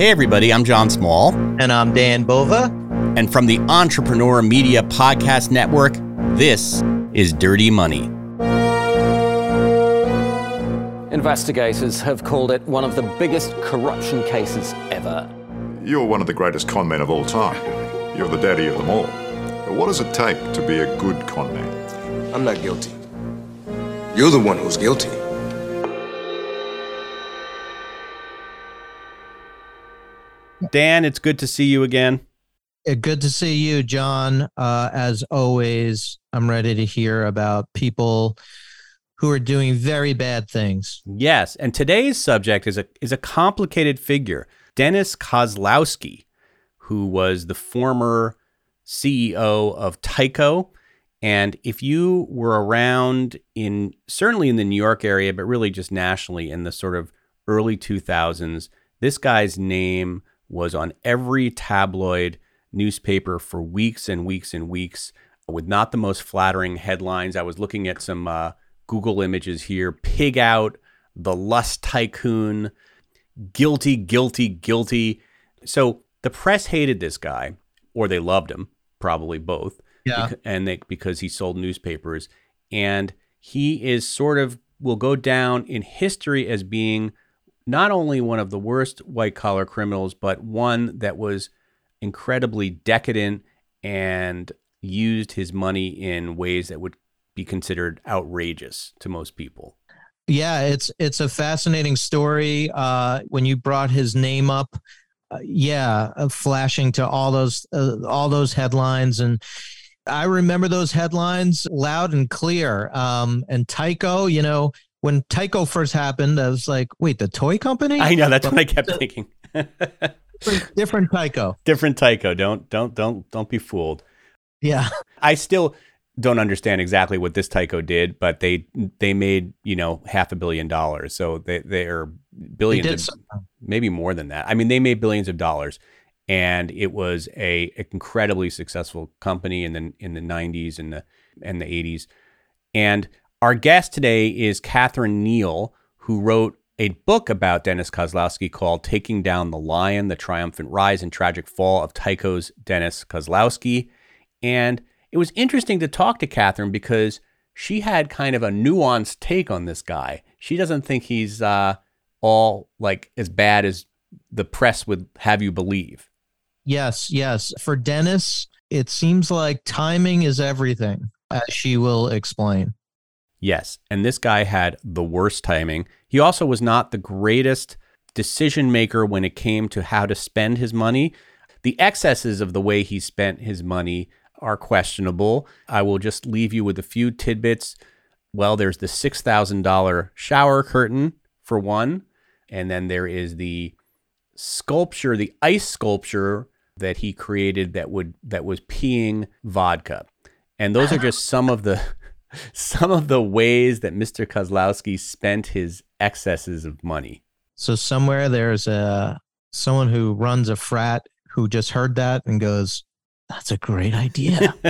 Hey, everybody, I'm Jon Small. And I'm Dan Bova. And from the Entrepreneur Media Podcast Network, this is Dirty Money. Investigators have called it one of the biggest corruption cases ever. You're one of the greatest con men of all time. You're the daddy of them all. But what does it take to be a good con man? I'm not guilty. You're the one who's guilty. Dan, it's good to see you again. Good to see you, Jon. Uh, as always, I'm ready to hear about people who are doing very bad things. Yes, and today's subject is a is a complicated figure, Dennis Kozlowski, who was the former CEO of Tyco. And if you were around in certainly in the New York area, but really just nationally in the sort of early 2000s, this guy's name was on every tabloid newspaper for weeks and weeks and weeks with not the most flattering headlines. I was looking at some uh, Google images here pig out, the lust tycoon, guilty, guilty, guilty. So the press hated this guy, or they loved him, probably both. Yeah. and they, because he sold newspapers. And he is sort of, will go down in history as being not only one of the worst white collar criminals, but one that was incredibly decadent and used his money in ways that would be considered outrageous to most people. Yeah, it's it's a fascinating story. Uh, when you brought his name up, uh, yeah, uh, flashing to all those uh, all those headlines, and I remember those headlines loud and clear. Um, and Tyco, you know, when Tyco first happened, I was like, wait, the toy company? I know that's what I kept thinking. different, different Tyco. Different Tyco. Don't don't don't don't be fooled. Yeah. I still don't understand exactly what this Tyco did, but they they made you know half a billion dollars. So they they are billions, they of, maybe more than that. I mean, they made billions of dollars, and it was a, a incredibly successful company in the in the '90s and the and the '80s. And our guest today is Catherine Neal, who wrote a book about Dennis Kozlowski called Taking Down the Lion The Triumphant Rise and Tragic Fall of Tyco's Dennis Kozlowski. And it was interesting to talk to Catherine because she had kind of a nuanced take on this guy. She doesn't think he's uh, all like as bad as the press would have you believe. Yes, yes. For Dennis, it seems like timing is everything, as she will explain. Yes. And this guy had the worst timing. He also was not the greatest decision maker when it came to how to spend his money. The excesses of the way he spent his money are questionable. I will just leave you with a few tidbits. Well, there's the $6,000 shower curtain for one. And then there is the sculpture, the ice sculpture that he created that would that was peeing vodka. And those are just some of the some of the ways that Mr. Kozlowski spent his excesses of money. So somewhere there's a someone who runs a frat who just heard that and goes, "That's a great idea."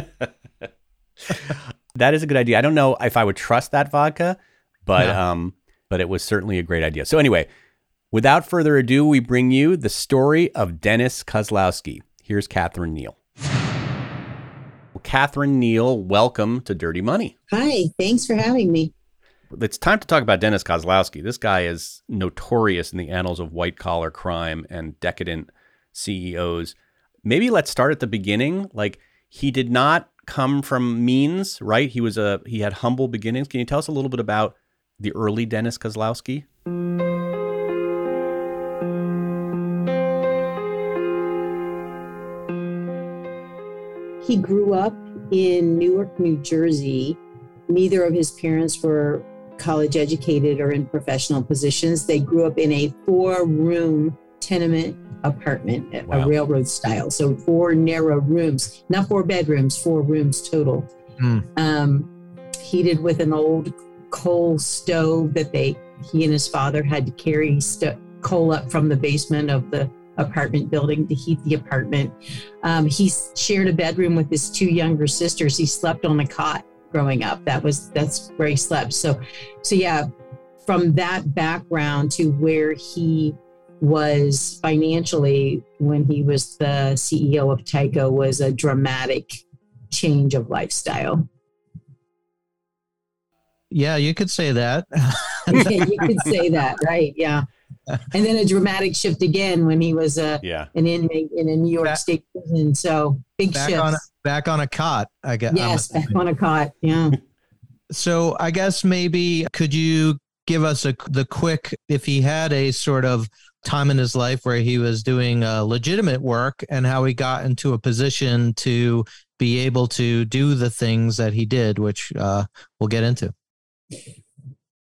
that is a good idea. I don't know if I would trust that vodka, but um, but it was certainly a great idea. So anyway, without further ado, we bring you the story of Dennis Kozlowski. Here's Catherine Neal. Catherine Neal, welcome to Dirty Money. Hi, thanks for having me. It's time to talk about Dennis Kozlowski. This guy is notorious in the annals of white collar crime and decadent CEOs. Maybe let's start at the beginning. Like he did not come from means, right? He was a he had humble beginnings. Can you tell us a little bit about the early Dennis Kozlowski? He grew up in Newark, New Jersey. Neither of his parents were college educated or in professional positions. They grew up in a four room tenement apartment, wow. a railroad style. So, four narrow rooms, not four bedrooms, four rooms total. Mm. Um, heated with an old coal stove that they he and his father had to carry st- coal up from the basement of the apartment building to heat the apartment. Um, he shared a bedroom with his two younger sisters. He slept on a cot growing up. That was that's where he slept. So, so yeah, from that background to where he was financially when he was the CEO of Tyco was a dramatic change of lifestyle. Yeah, you could say that. you could say that, right? Yeah. And then a dramatic shift again when he was a Yeah. an inmate in a New York Back- State prison. So big back shifts. on a, back on a cot. I guess. yes, back on a cot. Yeah. So I guess maybe could you give us a the quick if he had a sort of time in his life where he was doing uh, legitimate work and how he got into a position to be able to do the things that he did, which uh, we'll get into.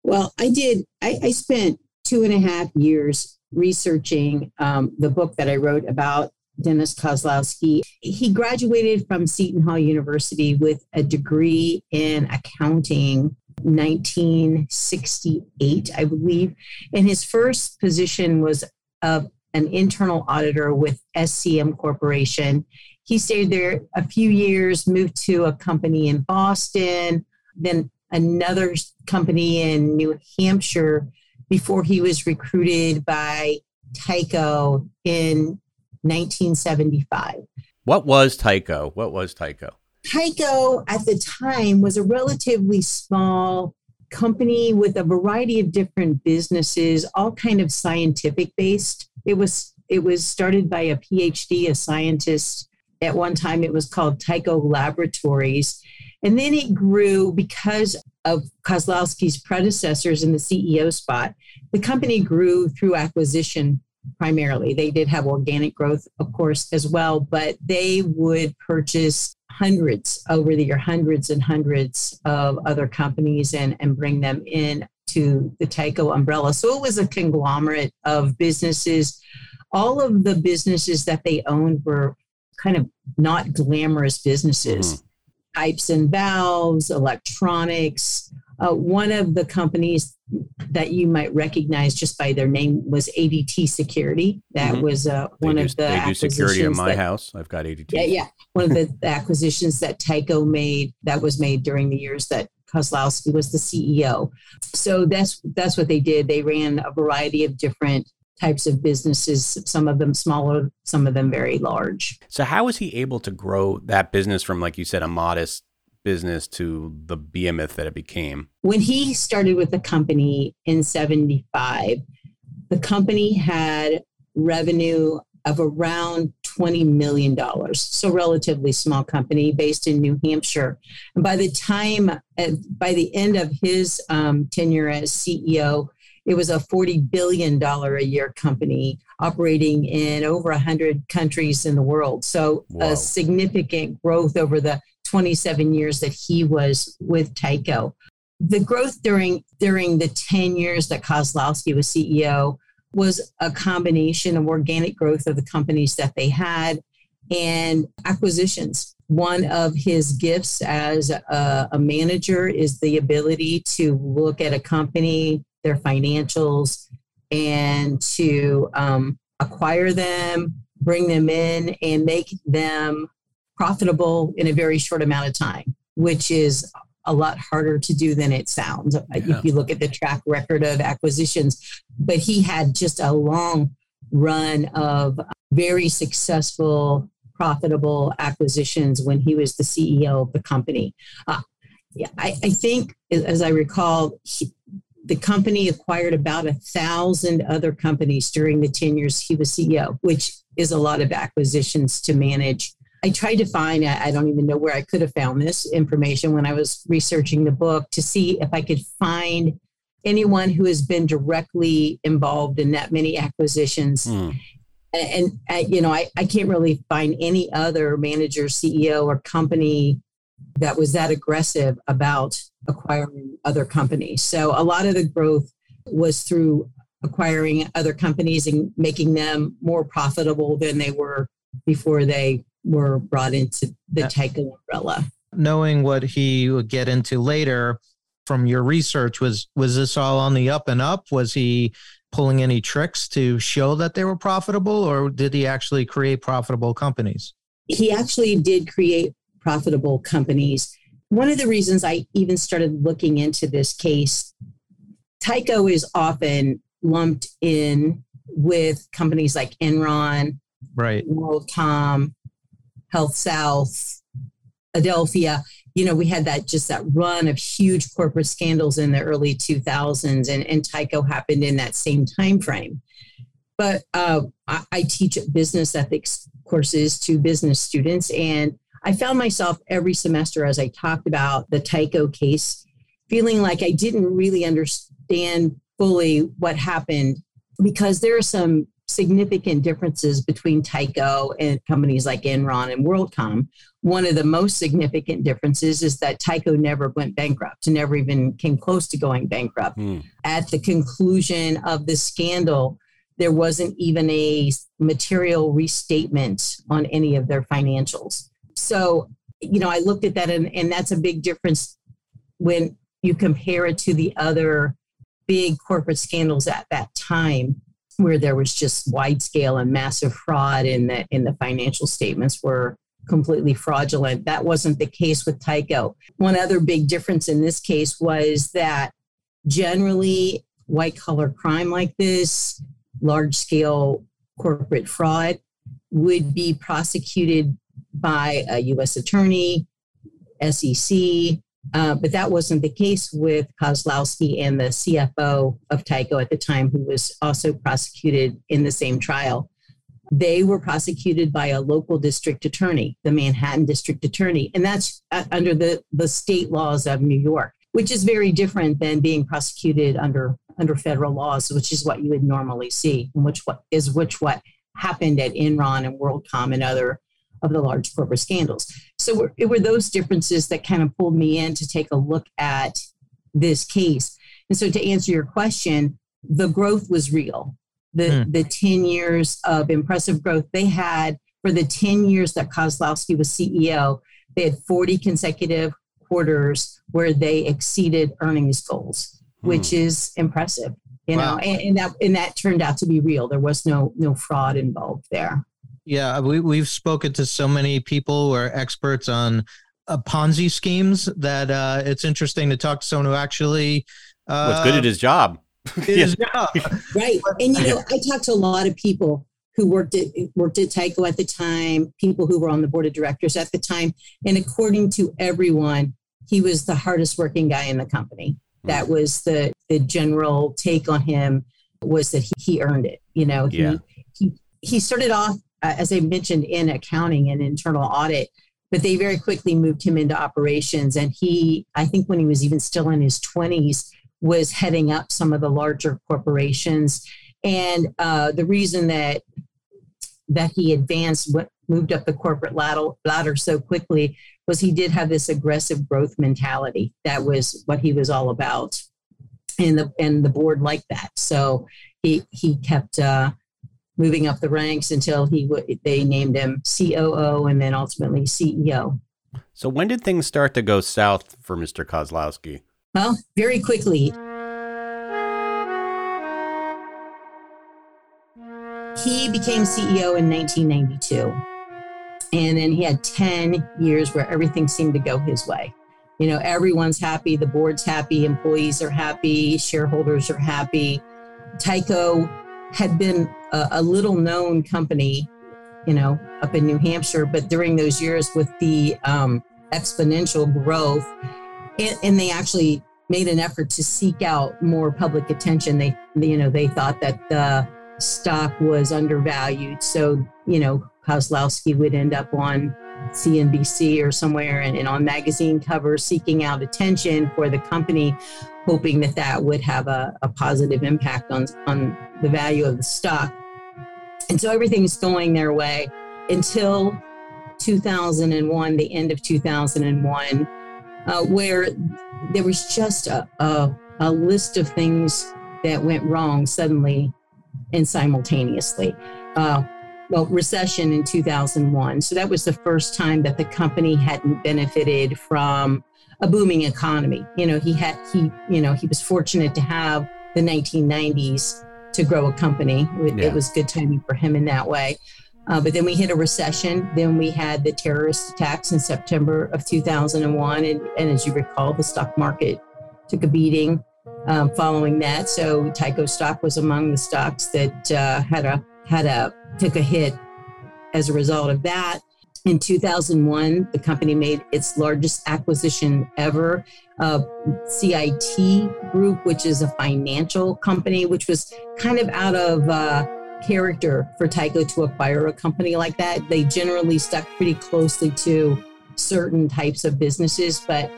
Well, I did. I, I spent two and a half years researching um, the book that I wrote about Dennis Kozlowski. He graduated from Seton Hall University with a degree in accounting. 1968, I believe. And his first position was of an internal auditor with SCM Corporation. He stayed there a few years, moved to a company in Boston, then another company in New Hampshire before he was recruited by Tyco in 1975. What was Tyco? What was Tyco? Tyco at the time was a relatively small company with a variety of different businesses, all kind of scientific based. It was it was started by a PhD, a scientist. At one time, it was called Tyco Laboratories, and then it grew because of Kozlowski's predecessors in the CEO spot. The company grew through acquisition primarily. They did have organic growth, of course, as well, but they would purchase hundreds over the year, hundreds and hundreds of other companies and, and bring them in to the Tyco umbrella. So it was a conglomerate of businesses. All of the businesses that they owned were kind of not glamorous businesses. Hmm. Pipes and valves, electronics. Uh, one of the companies that you might recognize just by their name was ADT Security. That Mhm. was uh, one do, of the they do security in my that- house. I've got ADT. yeah, yeah. One of the acquisitions that Tyco made that was made during the years that Kozlowski was the CEO. So that's that's what they did. They ran a variety of different types of businesses, some of them smaller, some of them very large. So how was he able to grow that business from, like you said, a modest business to the behemoth that it became? When he started with the company in 75, the company had revenue of around $20 million. So, relatively small company based in New Hampshire. And by the time, uh, by the end of his um, tenure as CEO, it was a $40 billion a year company operating in over 100 countries in the world. So, Wow. a significant growth over the 27 years that he was with Tyco. The growth during during the 10 years that Kozlowski was CEO was a combination of organic growth of the companies that they had and acquisitions. One of his gifts as a, a manager is the ability to look at a company, their financials, and to um, acquire them, bring them in, and make them profitable in a very short amount of time, which is a lot harder to do than it sounds Yeah. if you look at the track record of acquisitions. But he had just a long run of very successful, profitable acquisitions when he was the CEO of the company. Uh, yeah, I, I think, as I recall, he, the company acquired about a thousand other companies during the 10 years he was CEO, which is a lot of acquisitions to manage. I tried to find, I don't even know where I could have found this information when I was researching the book to see if I could find anyone who has been directly involved in that many acquisitions. Hmm. And, and you know, I, I can't really find any other manager, CEO, or company that was that aggressive about acquiring other companies. So a lot of the growth was through acquiring other companies and making them more profitable than they were before they were brought into the. Tyco umbrella. Knowing what he would get into later from your research, was was this all on the up and up? Was he pulling any tricks to show that they were profitable, or did he actually create profitable companies? he actually did create profitable companies. One of the reasons I even started looking into this case, Tyco is often lumped in with companies like Enron, Right. WorldCom, HealthSouth, Adelphia. You know, we had that just that run of huge corporate scandals in the early 2000s, and, and Tyco happened in that same time frame. But uh, I, I teach business ethics courses to business students, and I found myself every semester as I talked about the Tyco case, feeling like I didn't really understand fully what happened because there are some significant differences between Tyco and companies like Enron and WorldCom. One of the most significant differences is that Tyco never went bankrupt, never even came close to going bankrupt. Mm. At the conclusion of the scandal, there wasn't even a material restatement on any of their financials. So, you know, I looked at that and, and that's a big difference when you compare it to the other big corporate scandals at that time where there was just wide scale and massive fraud in the in the financial statements were completely fraudulent. That wasn't the case with Tyco. One other big difference in this case was that generally white collar crime like this, large scale corporate fraud would be prosecuted by a US attorney, SEC, uh, but that wasn't the case with Kozlowski and the CFO of Tyco at the time, who was also prosecuted in the same trial. They were prosecuted by a local district attorney, the Manhattan district attorney, and that's uh, under the, the state laws of New York, which is very different than being prosecuted under under federal laws, which is what you would normally see, and which what is which what happened at Enron and WorldCom and other of the large corporate scandals. So it were those differences that kind of pulled me in to take a look at this case. And so to answer your question, the growth was real. The Hmm. the 10 years of impressive growth they had for the 10 years that Kozlowski was CEO, they had 40 consecutive quarters where they exceeded earnings goals, which is impressive. You Wow. know, and, and that and that turned out to be real. There was no no fraud involved there. Yeah, we, we've spoken to so many people who are experts on uh, Ponzi schemes that uh, it's interesting to talk to someone who actually uh, What's good at his job? his job. Right. And you know, I talked to a lot of people who worked at worked at Tyco at the time, people who were on the board of directors at the time, and according to everyone, he was the hardest working guy in the company. That was the the general take on him was that he, he earned it. You know, he Yeah. he he started off uh, as I mentioned in accounting and internal audit, but they very quickly moved him into operations, and he I think when he was even still in his twenties was heading up some of the larger corporations. And uh, the reason that that he advanced, what moved up the corporate ladder, ladder so quickly, was he did have this aggressive growth mentality. That was what he was all about, and the and the board liked that. So he he kept uh, moving up the ranks until he w- they named him COO and then ultimately CEO. So when did things start to go south for Mr. Kozlowski? Well, very quickly. He became CEO in 1992. And then he had 10 years where everything seemed to go his way. You know, everyone's happy, the board's happy, employees are happy, shareholders are happy. Tyco had been a, a little known company, you know, up in New Hampshire, but during those years with the um, exponential growth, and, and they actually made an effort to seek out more public attention. They, you know, they thought that the stock was undervalued, so you know, Kozlowski would end up on CNBC or somewhere and, and on magazine covers, seeking out attention for the company, hoping that that would have a, a positive impact on on the value of the stock. And so everything's going their way until 2001, the end of 2001 uh, where there was just a, a, a list of things that went wrong suddenly and simultaneously. Uh, well, recession in 2001. So that was the first time that the company hadn't benefited from a booming economy. You know, he had, he, you know, he was fortunate to have the 1990s to grow a company. It, Yeah. it was good timing for him in that way. Uh, but then we hit a recession. Then we had the terrorist attacks in September of 2001. And, and as you recall, the stock market took a beating. um, following that. So Tyco stock was among the stocks that uh, had a had a took a hit as a result of that. In 2001, the company made its largest acquisition ever, uh, CIT Group, which is a financial company, which was kind of out of uh, character for Tyco to acquire a company like that. They generally stuck pretty closely to certain types of businesses, but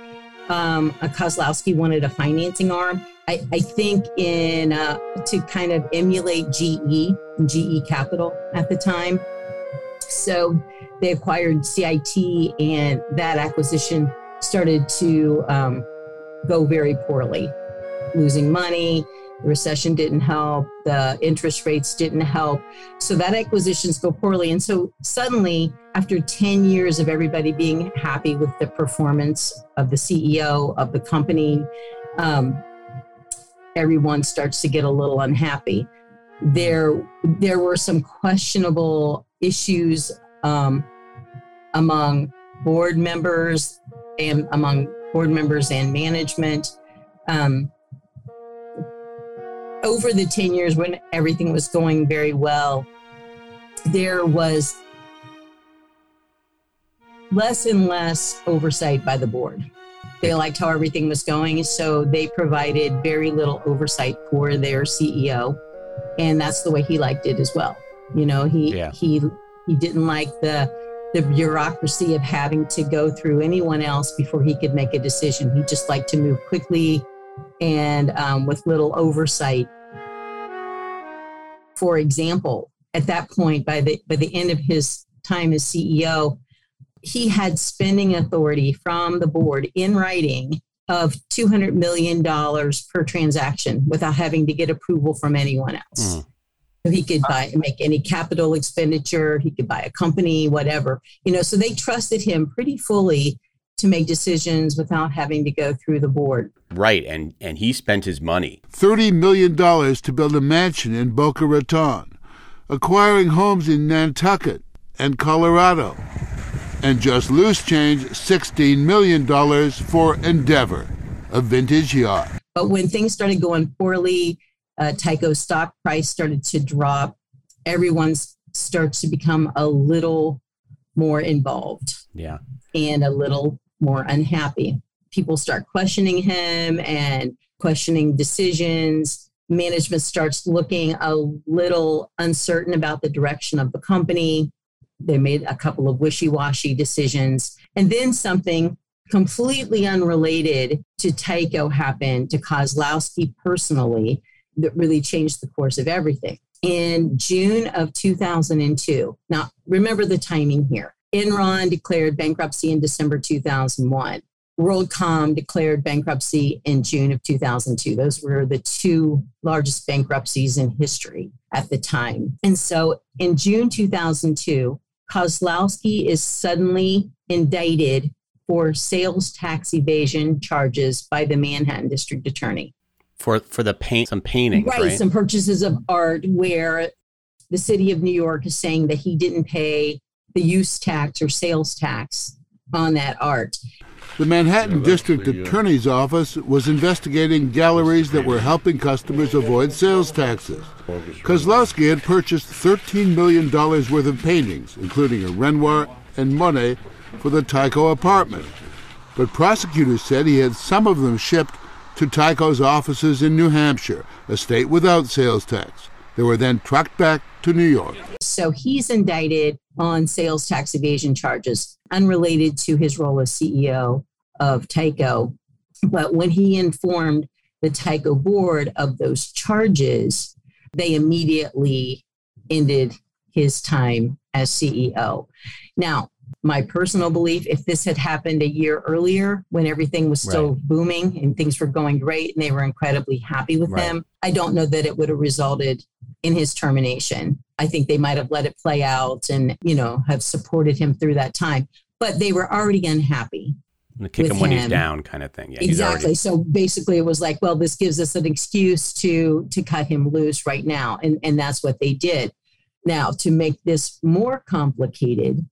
um, Kozlowski wanted a financing arm. I, I think in uh, to kind of emulate GE, and GE Capital at the time. So they acquired CIT, and that acquisition started to um, go very poorly, losing money. The recession didn't help. The interest rates didn't help. So that acquisitions go poorly. And so suddenly, after 10 years of everybody being happy with the performance of the CEO of the company, um, everyone starts to get a little unhappy. There, there were some questionable issues um, among board members and among board members and management. Um, over the 10 years when everything was going very well, there was less and less oversight by the board. They liked how everything was going, so they provided very little oversight for their CEO, and that's the way he liked it as well. You know, he yeah. he he didn't like the the bureaucracy of having to go through anyone else before he could make a decision. He just liked to move quickly and um, with little oversight. For example, at that point, by the by the end of his time as CEO, he had spending authority from the board in writing of $200 million per transaction without having to get approval from anyone else. Mm. So he could buy make any capital expenditure, he could buy a company, whatever. You know, so they trusted him pretty fully to make decisions without having to go through the board. Right, and and he spent his money. $30 million to build a mansion in Boca Raton, acquiring homes in Nantucket and Colorado, and just loose change $16 million for Endeavor, a vintage yacht. But when things started going poorly, uh, Tyco's stock price started to drop. Everyone starts to become a little more involved. Yeah. And a little more unhappy. People start questioning him and questioning decisions. Management starts looking a little uncertain about the direction of the company. They made a couple of wishy washy decisions. And then something completely unrelated to Tyco happened to Kozlowski personally that really changed the course of everything. In June of 2002, now remember the timing here. Enron declared bankruptcy in December 2001. WorldCom declared bankruptcy in June of 2002. Those were the two largest bankruptcies in history at the time. And so in June 2002, Kozlowski is suddenly indicted for sales tax evasion charges by the Manhattan District Attorney for for the paint some paintings, right, right? Some purchases of art where the city of New York is saying that he didn't pay the use tax or sales tax on that art. The Manhattan yeah, District the, uh, Attorney's Office was investigating galleries that were helping customers avoid sales taxes. Kozlowski had purchased $13 million worth of paintings, including a Renoir and Monet, for the Tyco apartment. But prosecutors said he had some of them shipped to Tyco's offices in New Hampshire, a state without sales tax. They were then trucked back to New York. So he's indicted on sales tax evasion charges unrelated to his role as CEO of Tyco. But when he informed the Tyco board of those charges, they immediately ended his time as CEO. Now, my personal belief if this had happened a year earlier when everything was still right. booming and things were going great and they were incredibly happy with right. him i don't know that it would have resulted in his termination i think they might have let it play out and you know have supported him through that time but they were already unhappy kick him when he's down kind of thing yeah, exactly already... so basically it was like well this gives us an excuse to to cut him loose right now and and that's what they did now to make this more complicated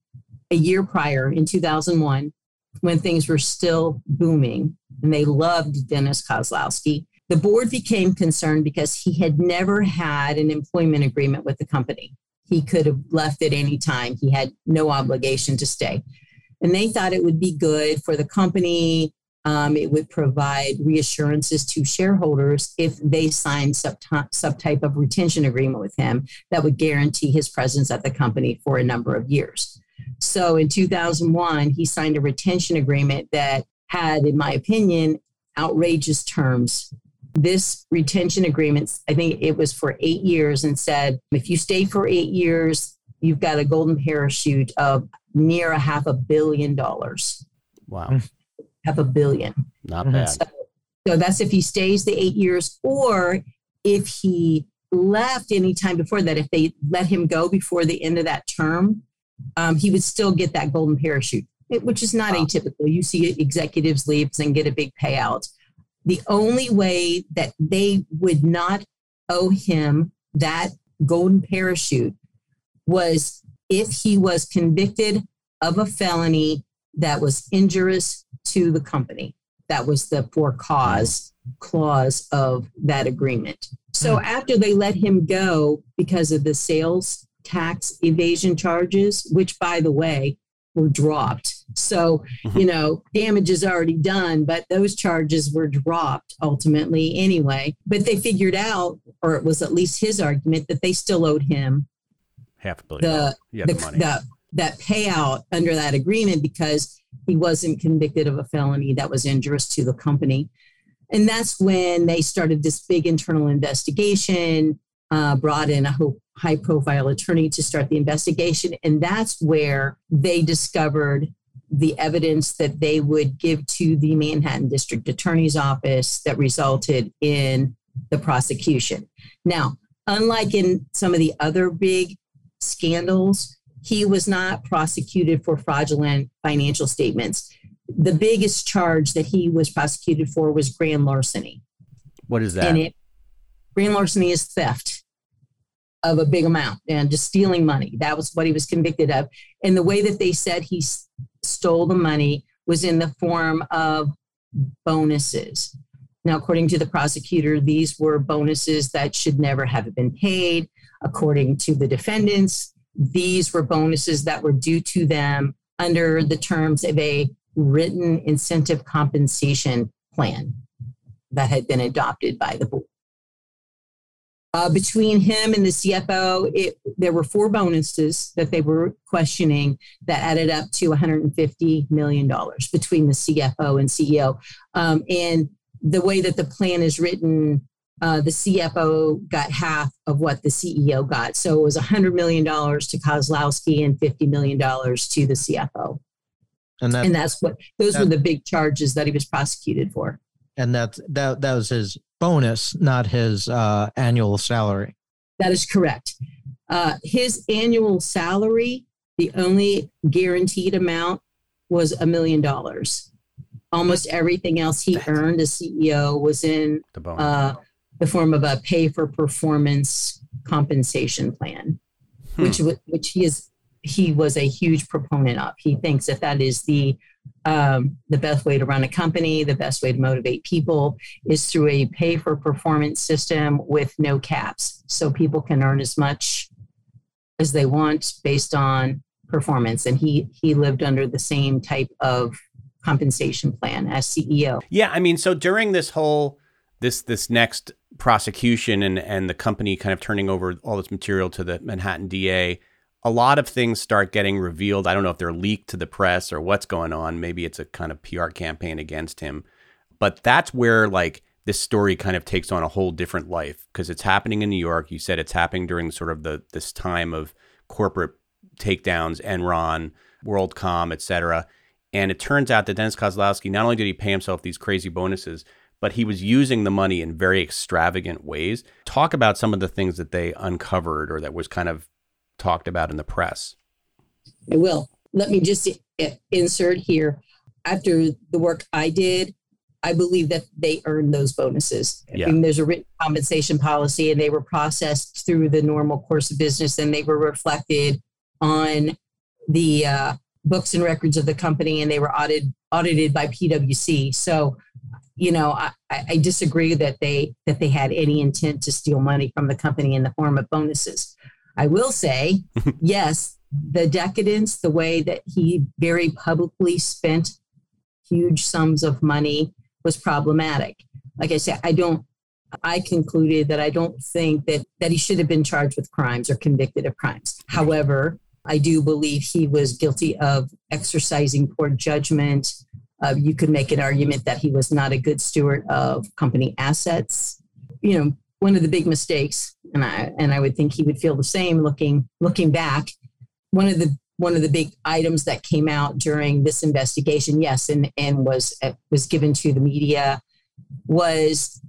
a year prior in 2001 when things were still booming and they loved Dennis Kozlowski. The board became concerned because he had never had an employment agreement with the company. He could have left at any time, he had no obligation to stay. And they thought it would be good for the company. Um, it would provide reassurances to shareholders if they signed some, some type of retention agreement with him that would guarantee his presence at the company for a number of years. So in 2001, he signed a retention agreement that had, in my opinion, outrageous terms. This retention agreement, I think it was for eight years, and said if you stay for eight years, you've got a golden parachute of near a half a billion dollars. Wow. Half a billion. Not mm-hmm. bad. So, so that's if he stays the eight years, or if he left any time before that, if they let him go before the end of that term, um, he would still get that golden parachute, which is not wow. atypical. You see executives leave and get a big payout. The only way that they would not owe him that golden parachute was if he was convicted of a felony that was injurious to the company. That was the for cause clause of that agreement. So hmm. after they let him go because of the sales tax evasion charges, which, by the way, were dropped. So, mm-hmm. you know, damage is already done, but those charges were dropped ultimately anyway. But they figured out, or it was at least his argument, that they still owed him half a billion. The, the, the, the, that payout under that agreement because he wasn't convicted of a felony that was injurious to the company. And that's when they started this big internal investigation, uh, brought in a high profile attorney to start the investigation. And that's where they discovered the evidence that they would give to the Manhattan District Attorney's Office that resulted in the prosecution. Now, unlike in some of the other big scandals, he was not prosecuted for fraudulent financial statements. The biggest charge that he was prosecuted for was grand larceny. What is that? And it, grand larceny is theft of a big amount and just stealing money. That was what he was convicted of. And the way that they said he stole the money was in the form of bonuses. Now, according to the prosecutor, these were bonuses that should never have been paid. According to the defendants, these were bonuses that were due to them under the terms of a written incentive compensation plan that had been adopted by the board. Uh, between him and the CFO, it, there were four bonuses that they were questioning that added up to $150 million between the CFO and CEO. Um, and the way that the plan is written, uh, the CFO got half of what the CEO got. So it was $100 million to Kozlowski and $50 million to the CFO. And, that, and that's what those that, were the big charges that he was prosecuted for. And that that that was his bonus, not his uh, annual salary. That is correct. Uh, his annual salary, the only guaranteed amount was a million dollars. Almost everything else he earned as CEO was in the, uh, the form of a pay for performance compensation plan, hmm. which which he is he was a huge proponent of. He thinks that that is the um, the best way to run a company, the best way to motivate people is through a pay for performance system with no caps. So people can earn as much as they want based on performance. And he, he lived under the same type of compensation plan as CEO. Yeah. I mean, so during this whole, this, this next prosecution and, and the company kind of turning over all this material to the Manhattan DA, a lot of things start getting revealed. I don't know if they're leaked to the press or what's going on. Maybe it's a kind of PR campaign against him. But that's where like this story kind of takes on a whole different life because it's happening in New York. You said it's happening during sort of the this time of corporate takedowns, Enron, WorldCom, et cetera. And it turns out that Dennis Kozlowski, not only did he pay himself these crazy bonuses, but he was using the money in very extravagant ways. Talk about some of the things that they uncovered or that was kind of talked about in the press? I will. Let me just insert here. After the work I did, I believe that they earned those bonuses. Yeah. I mean, there's a written compensation policy, and they were processed through the normal course of business, and they were reflected on the uh, books and records of the company, and they were audited audited by PwC. So, you know, I, I disagree that they that they had any intent to steal money from the company in the form of bonuses. I will say, yes, the decadence, the way that he very publicly spent huge sums of money was problematic. Like I said, I don't I concluded that I don't think that that he should have been charged with crimes or convicted of crimes. However, I do believe he was guilty of exercising poor judgment. Uh, you could make an argument that he was not a good steward of company assets. You know, one of the big mistakes, and I and I would think he would feel the same looking looking back. One of the one of the big items that came out during this investigation, yes, and and was uh, was given to the media, was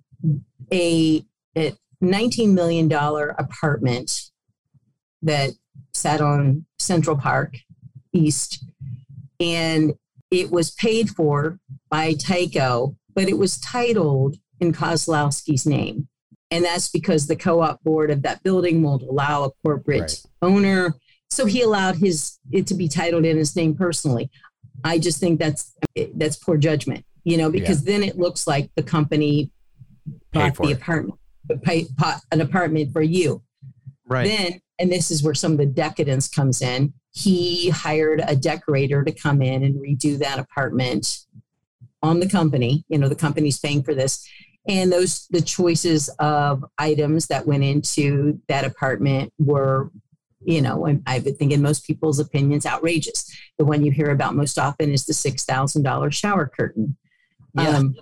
a, a $19 million apartment that sat on Central Park East. And it was paid for by Tyco, but it was titled in Kozlowski's name. And that's because the co op board of that building won't allow a corporate right. owner. So he allowed his it to be titled in his name personally. I just think that's that's poor judgment, you know, because yeah. then it looks like the company bought the it. apartment, an apartment for you. Right. Then, and this is where some of the decadence comes in. He hired a decorator to come in and redo that apartment on the company. You know, the company's paying for this. And those, the choices of items that went into that apartment were you know, I would think in most people's opinions, outrageous. The one you hear about most often is the six thousand dollar shower curtain. Yeah. Um,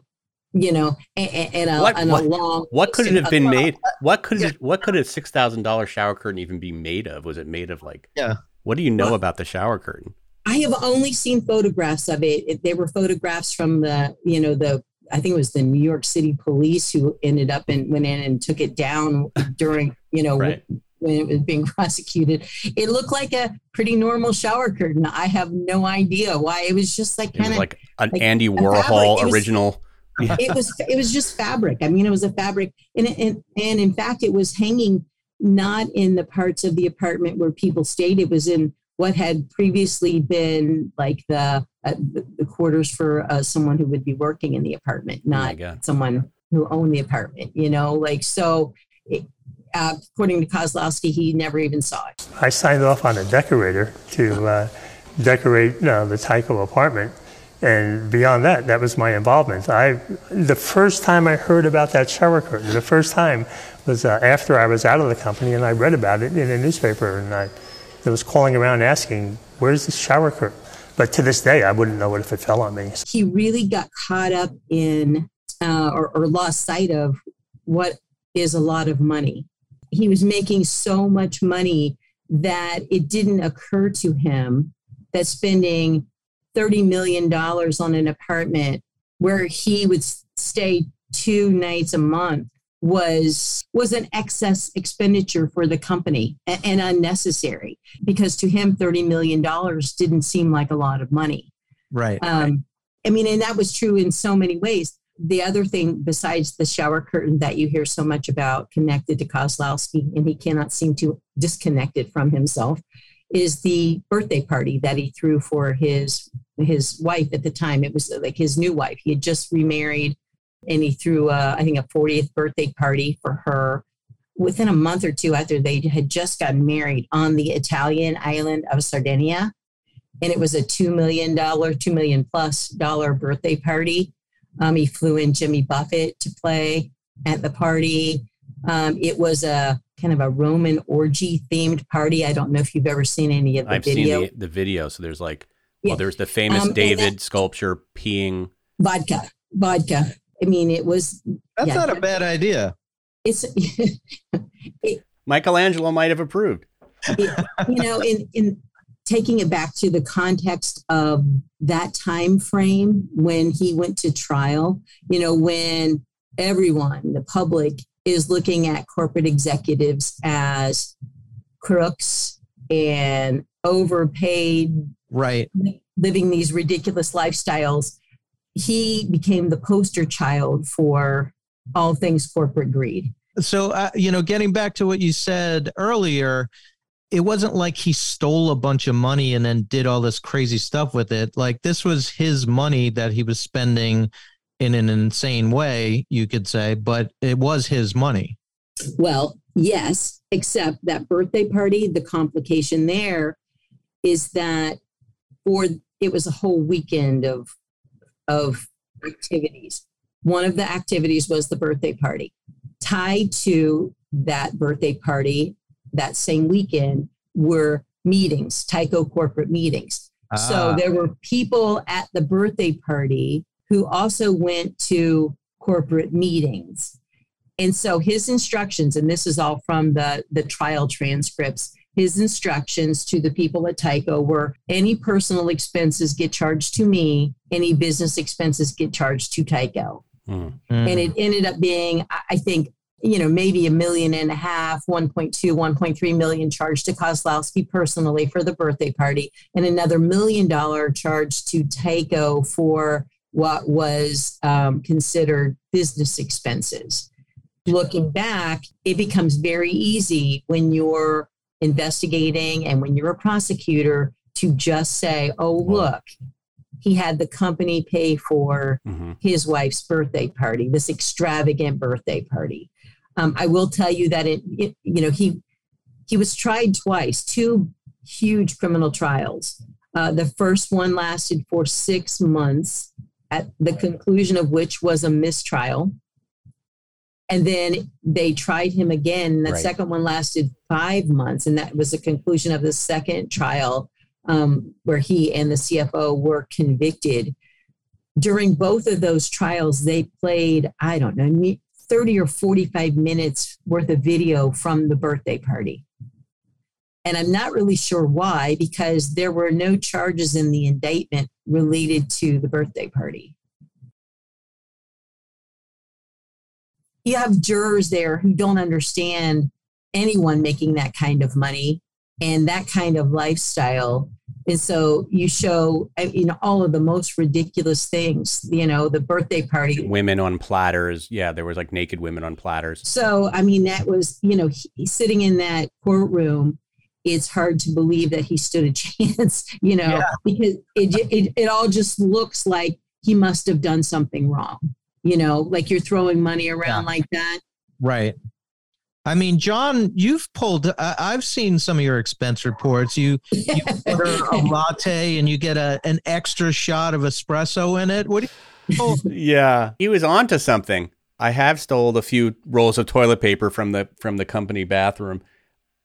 you know, and, and, a, what, and what, long. What could it have been made? What could it? What could a six thousand dollar shower curtain even be made of? Was it made of like? Yeah. What do you know well, about the shower curtain? I have only seen photographs of it. it. They were photographs from the, you know, the I think it was the New York City police who ended up and went in and took it down during, you know, right. when it was being prosecuted. It looked like a pretty normal shower curtain. I have no idea why. It was just like kind of like an like Andy Warhol original it was it was just fabric. I mean, it was a fabric, and and and in fact, it was hanging not in the parts of the apartment where people stayed. It was in what had previously been like the uh, the quarters for uh, someone who would be working in the apartment, oh not oh someone who owned the apartment. You know, like so. It, uh, according to Kozlowski, he never even saw it. I signed off on a decorator to uh, decorate uh, the Tyco apartment and beyond that, that was my involvement. I, the first time I heard about that shower curtain, the first time was uh, after I was out of the company and I read about it in a newspaper and I, I was calling around asking, where's the shower curtain? But to this day, I wouldn't know it if it fell on me. He really got caught up in uh, or, or lost sight of what is a lot of money. He was making so much money that it didn't occur to him that spending $30 million on an apartment where he would stay two nights a month was was an excess expenditure for the company and, and, unnecessary because to him 30 million dollars didn't seem like a lot of money. Right, um, right i mean and that was true in so many ways. The other thing besides the shower curtain that you hear so much about connected to kozlowski and he cannot seem to disconnect it from himself is the birthday party that he threw for his his wife at the time. It was like his new wife. He had just remarried, and he threw a, I think a 40th birthday party for her within a month or two after they had just gotten married on the Italian island of Sardinia. And it was a $2 million, $2 million plus dollar birthday party. Um, he flew in Jimmy Buffett to play at the party. Um, it was a kind of a Roman orgy themed party. I don't know if you've ever seen any of the I've video. seen the, the video. So there's like, yeah. well, there's the famous um, David that, sculpture peeing vodka, vodka. I mean, it was. That's yeah, not a bad idea. It's. it, Michelangelo might have approved. It, you know, in in taking it back to the context of that time frame when he went to trial, you know, when everyone, the public, is looking at corporate executives as crooks and overpaid, right? Living these ridiculous lifestyles. He became the poster child for all things corporate greed. So, uh, you know, getting back to what you said earlier, it wasn't like he stole a bunch of money and then did all this crazy stuff with it. Like this was his money that he was spending in an insane way, you could say, but it was his money. Well, yes, except that birthday party, the complication there is that for it was a whole weekend of of activities. One of the activities was the birthday party. Tied to that birthday party that same weekend were meetings, Tyco corporate meetings. Ah. So there were people at the birthday party who also went to corporate meetings. And so his instructions, and this is all from the, the trial transcripts, his instructions to the people at Tyco were any personal expenses get charged to me, any business expenses get charged to Tyco. Mm. And it ended up being, I think, you know, maybe a million and a half, 1.2, 1.3 million charged to Kozlowski personally for the birthday party, and another million dollar charge to Tyco for what was um, considered business expenses. Looking back, it becomes very easy when you're investigating and when you're a prosecutor to just say, oh, look, he had the company pay for mm-hmm. his wife's birthday party, this extravagant birthday party. Um, I will tell you that it, it, you know, he he was tried twice, two huge criminal trials. Uh, the first one lasted for six months, at the conclusion of which was a mistrial. And then they tried him again. The right. second one lasted five months, and that was the conclusion of the second trial, um, where he and the CFO were convicted. During both of those trials, they played, I don't know, 30 or 45 minutes worth of video from the birthday party. And I'm not really sure why, because there were no charges in the indictment related to the birthday party. you have jurors there who don't understand anyone making that kind of money and that kind of lifestyle. And so you show you know all of the most ridiculous things you know the birthday party. Women on platters. Yeah there was like naked women on platters. So i mean that was you know he, sitting in that courtroom it's hard to believe that he stood a chance you know yeah. because it, it, it all just looks like he must have done something wrong you know, like you're throwing money around yeah. like that. Right. I mean, Jon, you've pulled. Uh, I've seen some of your expense reports. You, you order a latte and you get a an extra shot of espresso in it. What? Do you, oh. yeah, he was onto something. I have stole a few rolls of toilet paper from the from the company bathroom.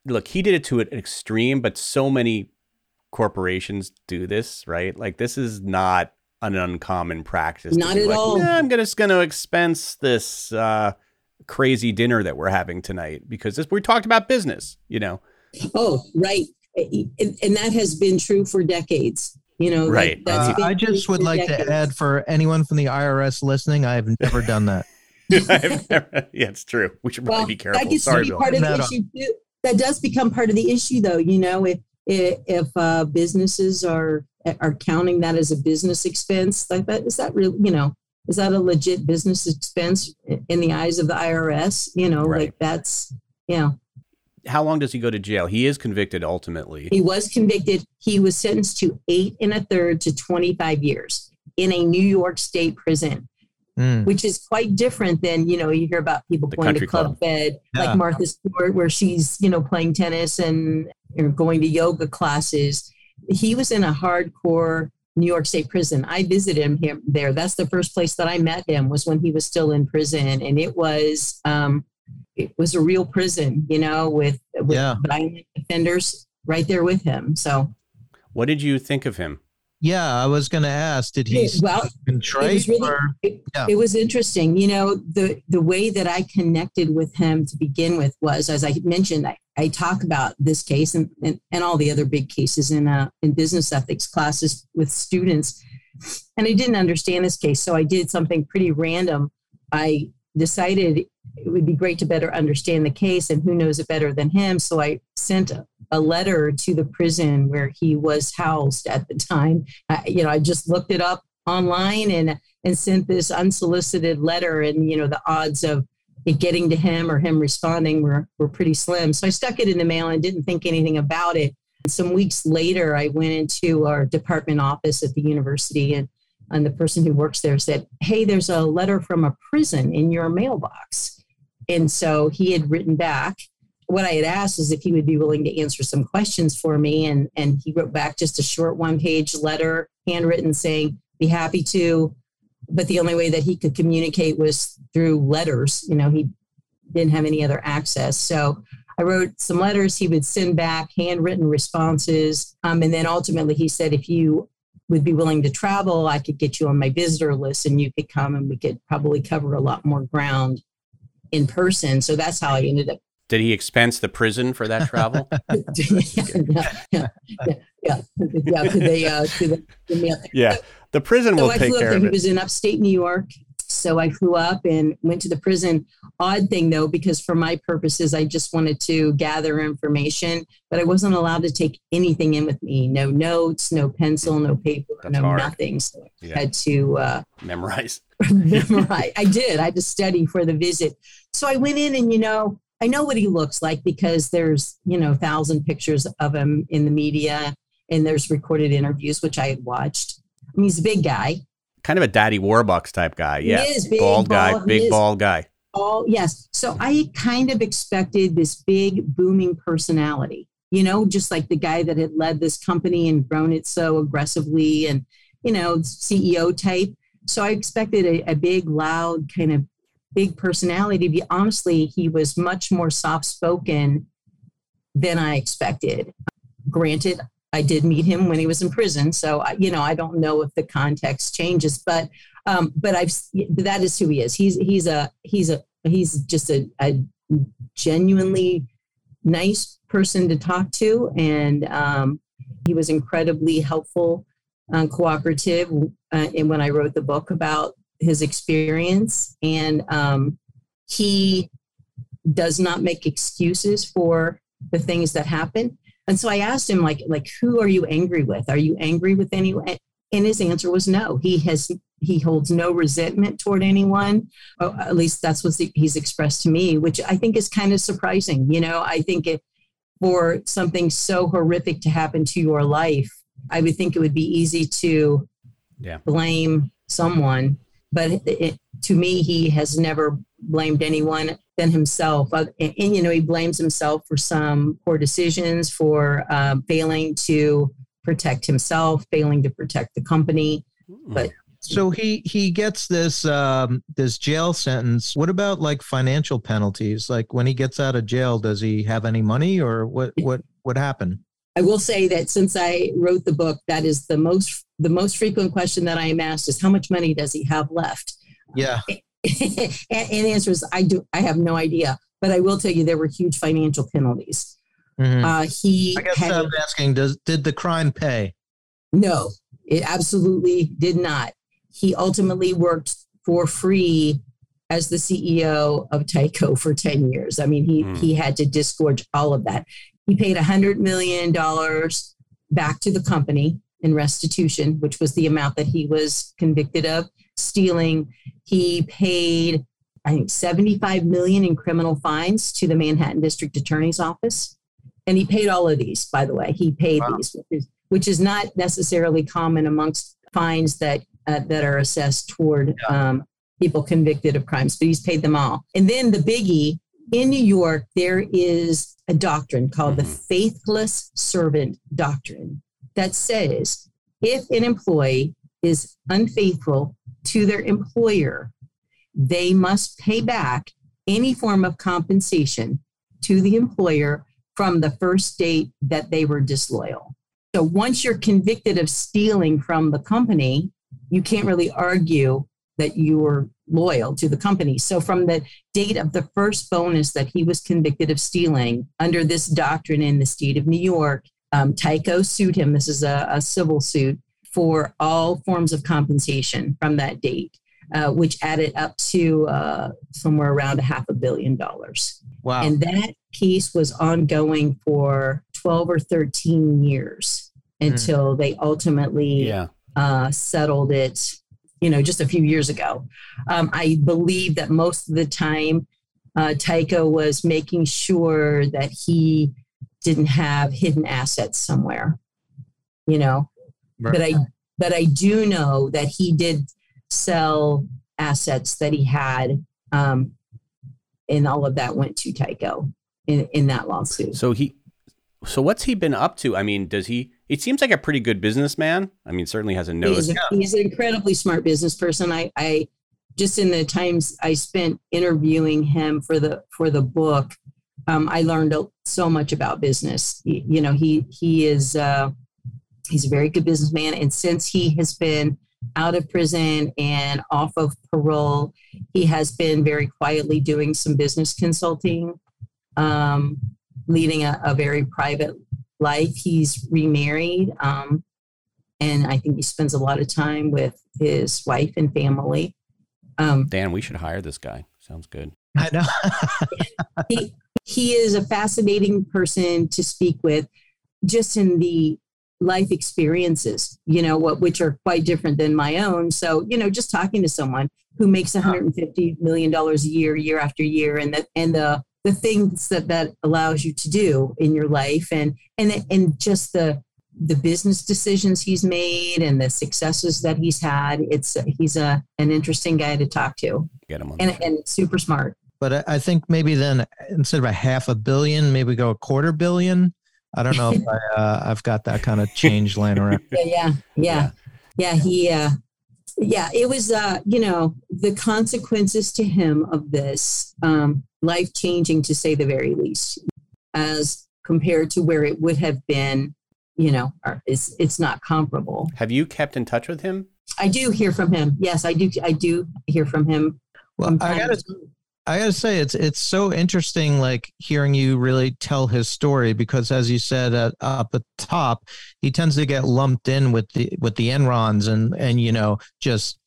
Look, he did it to an extreme, but so many corporations do this, right? Like this is not an uncommon practice. Not at like, all. I'm just going to expense this uh, crazy dinner that we're having tonight because this, we talked about business, you know. Oh, right. And that has been true for decades. You know, right. Like uh, I just would like decades. to add for anyone from the IRS listening, I've never done that. never, yeah, it's true. We should probably well, be careful. That Sorry, Bill. Part of the issue too. That does become part of the issue, though. You know, if if uh, businesses are are counting that as a business expense like that is that really you know is that a legit business expense in the eyes of the IRS you know right. like that's you know. How long does he go to jail? He is convicted ultimately. He was convicted. He was sentenced to eight and a third to 25 years in a New York state prison Mm. which is quite different than you know you hear about people the going to club, club. fed yeah. like martha stewart where she's you know playing tennis and you know, going to yoga classes he was in a hardcore New York State prison. I visited him here, there. That's the first place that I met him was when he was still in prison, and it was um, it was a real prison, you know, with, with yeah. violent offenders right there with him. So, what did you think of him? Yeah, I was going to ask. Did he well, contrite? It was, really, it, yeah. it was interesting. You know, the the way that I connected with him to begin with was, as I mentioned, I, I talk about this case and, and, and all the other big cases in uh, in business ethics classes with students, and I didn't understand this case, so I did something pretty random. I decided it would be great to better understand the case, and who knows it better than him. So I sent a, a letter to the prison where he was housed at the time. I, you know, I just looked it up online and and sent this unsolicited letter, and you know, the odds of it getting to him or him responding were, were pretty slim. So I stuck it in the mail and didn't think anything about it. Some weeks later, I went into our department office at the university, and, and the person who works there said, Hey, there's a letter from a prison in your mailbox. And so he had written back. What I had asked is if he would be willing to answer some questions for me. And, and he wrote back just a short one page letter, handwritten, saying, Be happy to. But the only way that he could communicate was through letters. You know, he didn't have any other access. So I wrote some letters he would send back, handwritten responses. Um, and then ultimately he said, if you would be willing to travel, I could get you on my visitor list and you could come and we could probably cover a lot more ground in person. So that's how I ended up. Did he expense the prison for that travel? yeah, yeah, yeah, yeah, yeah. Could they, uh, could they, yeah. The prison will so take care there. of He was in upstate New York. So I flew up and went to the prison. Odd thing though, because for my purposes, I just wanted to gather information, but I wasn't allowed to take anything in with me. No notes, no pencil, no paper, That's no hard. nothing. So I Yeah. had to uh, Memorize. memorize. I did. I had to study for the visit. So I went in and, you know, I know what he looks like because there's, you know, thousand pictures of him in the media and there's recorded interviews, which I had watched. I mean, he's a big guy. Kind of a Daddy Warbucks type guy. He Yeah. is big, bald guy, bald, he big bald guy. all yes so i kind of expected this big booming personality you know just like the guy that had led this company and grown it so aggressively and you know ceo type so i expected a, a big loud kind of big personality but honestly he was much more soft spoken than i expected granted i did meet him when he was in prison so I, you know i don't know if the context changes but um, but I've that is who he is. He's he's a he's a he's just a, a genuinely nice person to talk to, and um, he was incredibly helpful, uh, cooperative. Uh, and when I wrote the book about his experience, and um, he does not make excuses for the things that happen. And so I asked him, like, like, who are you angry with? Are you angry with anyone? And his answer was no. He has he holds no resentment toward anyone. Or at least that's what he's expressed to me, which I think is kind of surprising. You know, I think it, for something so horrific to happen to your life, I would think it would be easy to Yeah. blame someone. But it, it, to me, he has never blamed anyone than himself. Uh, And, and, you know, he blames himself for some poor decisions, for um, failing to protect himself, failing to protect the company. But So he he gets this um, this jail sentence. What about like financial penalties? Like when he gets out of jail, does he have any money or what what what happened? I will say that since I wrote the book, that is the most the most frequent question that I am asked is how much money does he have left? Yeah. and, and the answer is I do I have no idea. But I will tell you there were huge financial penalties. Mhm. Uh, he I guess had I'm asking, does did the crime pay? no, it absolutely did not. He ultimately worked for free as the CEO of Tyco for 10 years. I mean, he, Hmm. he had to disgorge all of that. He paid $100 million back to the company in restitution, which was the amount that he was convicted of stealing. He paid, I think, 75 million in criminal fines to the Manhattan District Attorney's Office. And he paid all of these, by the way. He paid these, which is, which is not necessarily common amongst fines that uh, that are assessed toward um, people convicted of crimes, but he's paid them all. And then the biggie in New York, there is a doctrine called the mm-hmm. faithless servant doctrine that says if an employee is unfaithful to their employer, they must pay back any form of compensation to the employer from the first date that they were disloyal. So once you're convicted of stealing from the company, you can't really argue that you were loyal to the company. So from the date of the first bonus that he was convicted of stealing under this doctrine in the state of New York, um, Tyco sued him. This is a, a civil suit for all forms of compensation from that date, uh, which added up to uh, somewhere around a half a billion dollars. Wow. And that case was ongoing for 12 or 13 years until they ultimately Yeah. uh, settled it, you know, just a few years ago. Um, I believe that most of the time uh, Tyco was making sure that he didn't have hidden assets somewhere, you know. Right. But I but I do know that he did sell assets that he had, um, and all of that went to Tyco in in that lawsuit. So he, so what's he been up to? I mean, does he? It seems like a pretty good businessman. I mean, certainly has a nose. He's, a, he's an incredibly smart business person. I, I just in the times I spent interviewing him for the for the book, um, I learned so much about business. You know, he he is uh, he's a very good businessman, and since he has been out of prison and off of parole, he has been very quietly doing some business consulting, um, leading a, a, very private life. He's remarried, um, and I think he spends a lot of time with his wife and family. Um, Dan, we should hire this guy. Sounds good. I know. he, he is a fascinating person to speak with just in the life experiences you know what which are quite different than my own so you know just talking to someone who makes 150 million dollars a year year after year and the and the the things that that allows you to do in your life and and and just the the business decisions he's made and the successes that he's had. It's he's a an interesting guy to talk to. Get him on and, and super smart. But I think maybe then instead of a half a billion, maybe go a quarter billion. I don't know if I, uh, I've got that kind of change laying around. Yeah, yeah, yeah, yeah. He, uh, yeah, it was, uh, you know, the consequences to him of this um, life changing, to say the very least, as compared to where it would have been you know, are, it's it's not comparable. Have you kept in touch with him? I do hear from him. Yes, I do. I do hear from him. Well, I gotta, I gotta say, it's it's so interesting, like hearing you really tell his story because, as you said at, up at the top, he tends to get lumped in with the with the Enrons and and you know just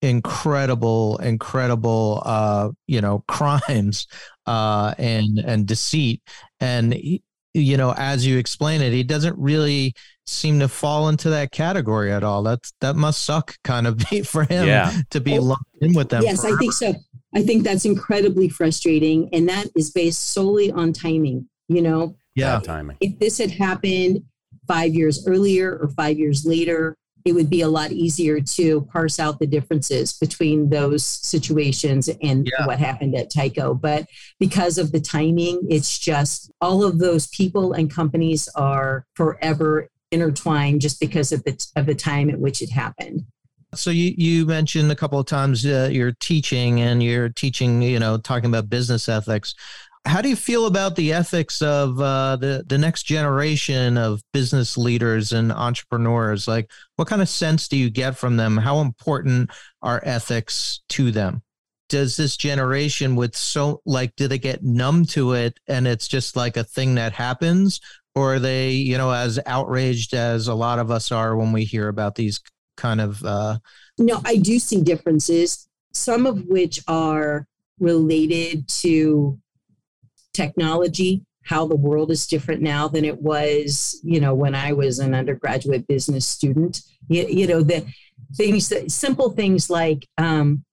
incredible incredible uh you know crimes uh and and deceit and he, you know, as you explain it, he doesn't really seem to fall into that category at all. That's that must suck kind of be for him yeah. to be lumped in with them. Yes, forever. I think so. I think that's incredibly frustrating. And that is based solely on timing, you know? Yeah. timing. If this had happened five years earlier or five years later, it would be a lot easier to parse out the differences between those situations and yeah. what happened at Tyco. But because of the timing, it's just all of those people and companies are forever intertwined just because of the, of the time at which it happened. So you, you mentioned a couple of times uh, you're teaching and you're teaching, you know, talking about business ethics how do you feel about the ethics of uh, the the next generation of business leaders and entrepreneurs? Like, what kind of sense do you get from them? How important are ethics to them? Does this generation with so like do they get numb to it and it's just like a thing that happens, or are they you know as outraged as a lot of us are when we hear about these kind of? Uh... No, I do see differences. Some of which are related to technology, how the world is different now than it was, you know, when I was an undergraduate business student. You, you know, the things that simple things like um,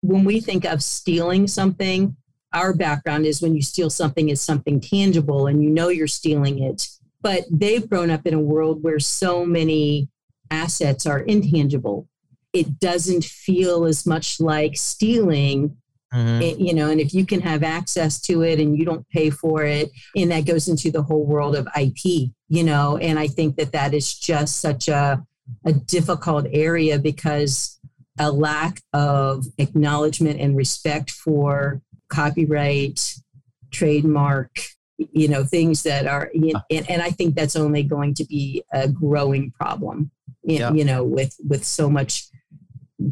when we think of stealing something, our background is when you steal something, it's something tangible and you know you're stealing it. But they've grown up in a world where so many assets are intangible. It doesn't feel as much like stealing Mm-hmm. It, you know, and if you can have access to it and you don't pay for it, and that goes into the whole world of IP, you know, and I think that that is just such a, a difficult area because a lack of acknowledgement and respect for copyright, trademark, you know, things that are, and, and I think that's only going to be a growing problem, yeah. you know, with, with so much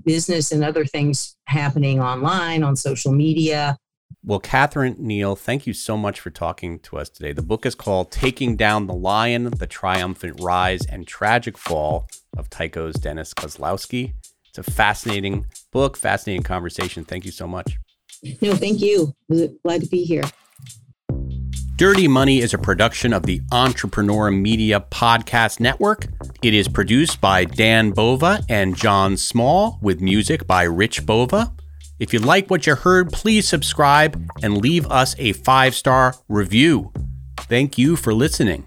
business and other things happening online on social media. Well, Catherine Neal, thank you so much for talking to us today. The book is called Taking Down the Lion The Triumphant Rise and Tragic Fall of Tyco's Dennis Kozlowski. It's a fascinating book, fascinating conversation. Thank you so much. No, thank you. Glad to be here. Dirty Money is a production of the Entrepreneur Media Podcast Network. It is produced by Dan Bova and Jon Small with music by Rich Bova. If you like what you heard, please subscribe and leave us a five star review. Thank you for listening.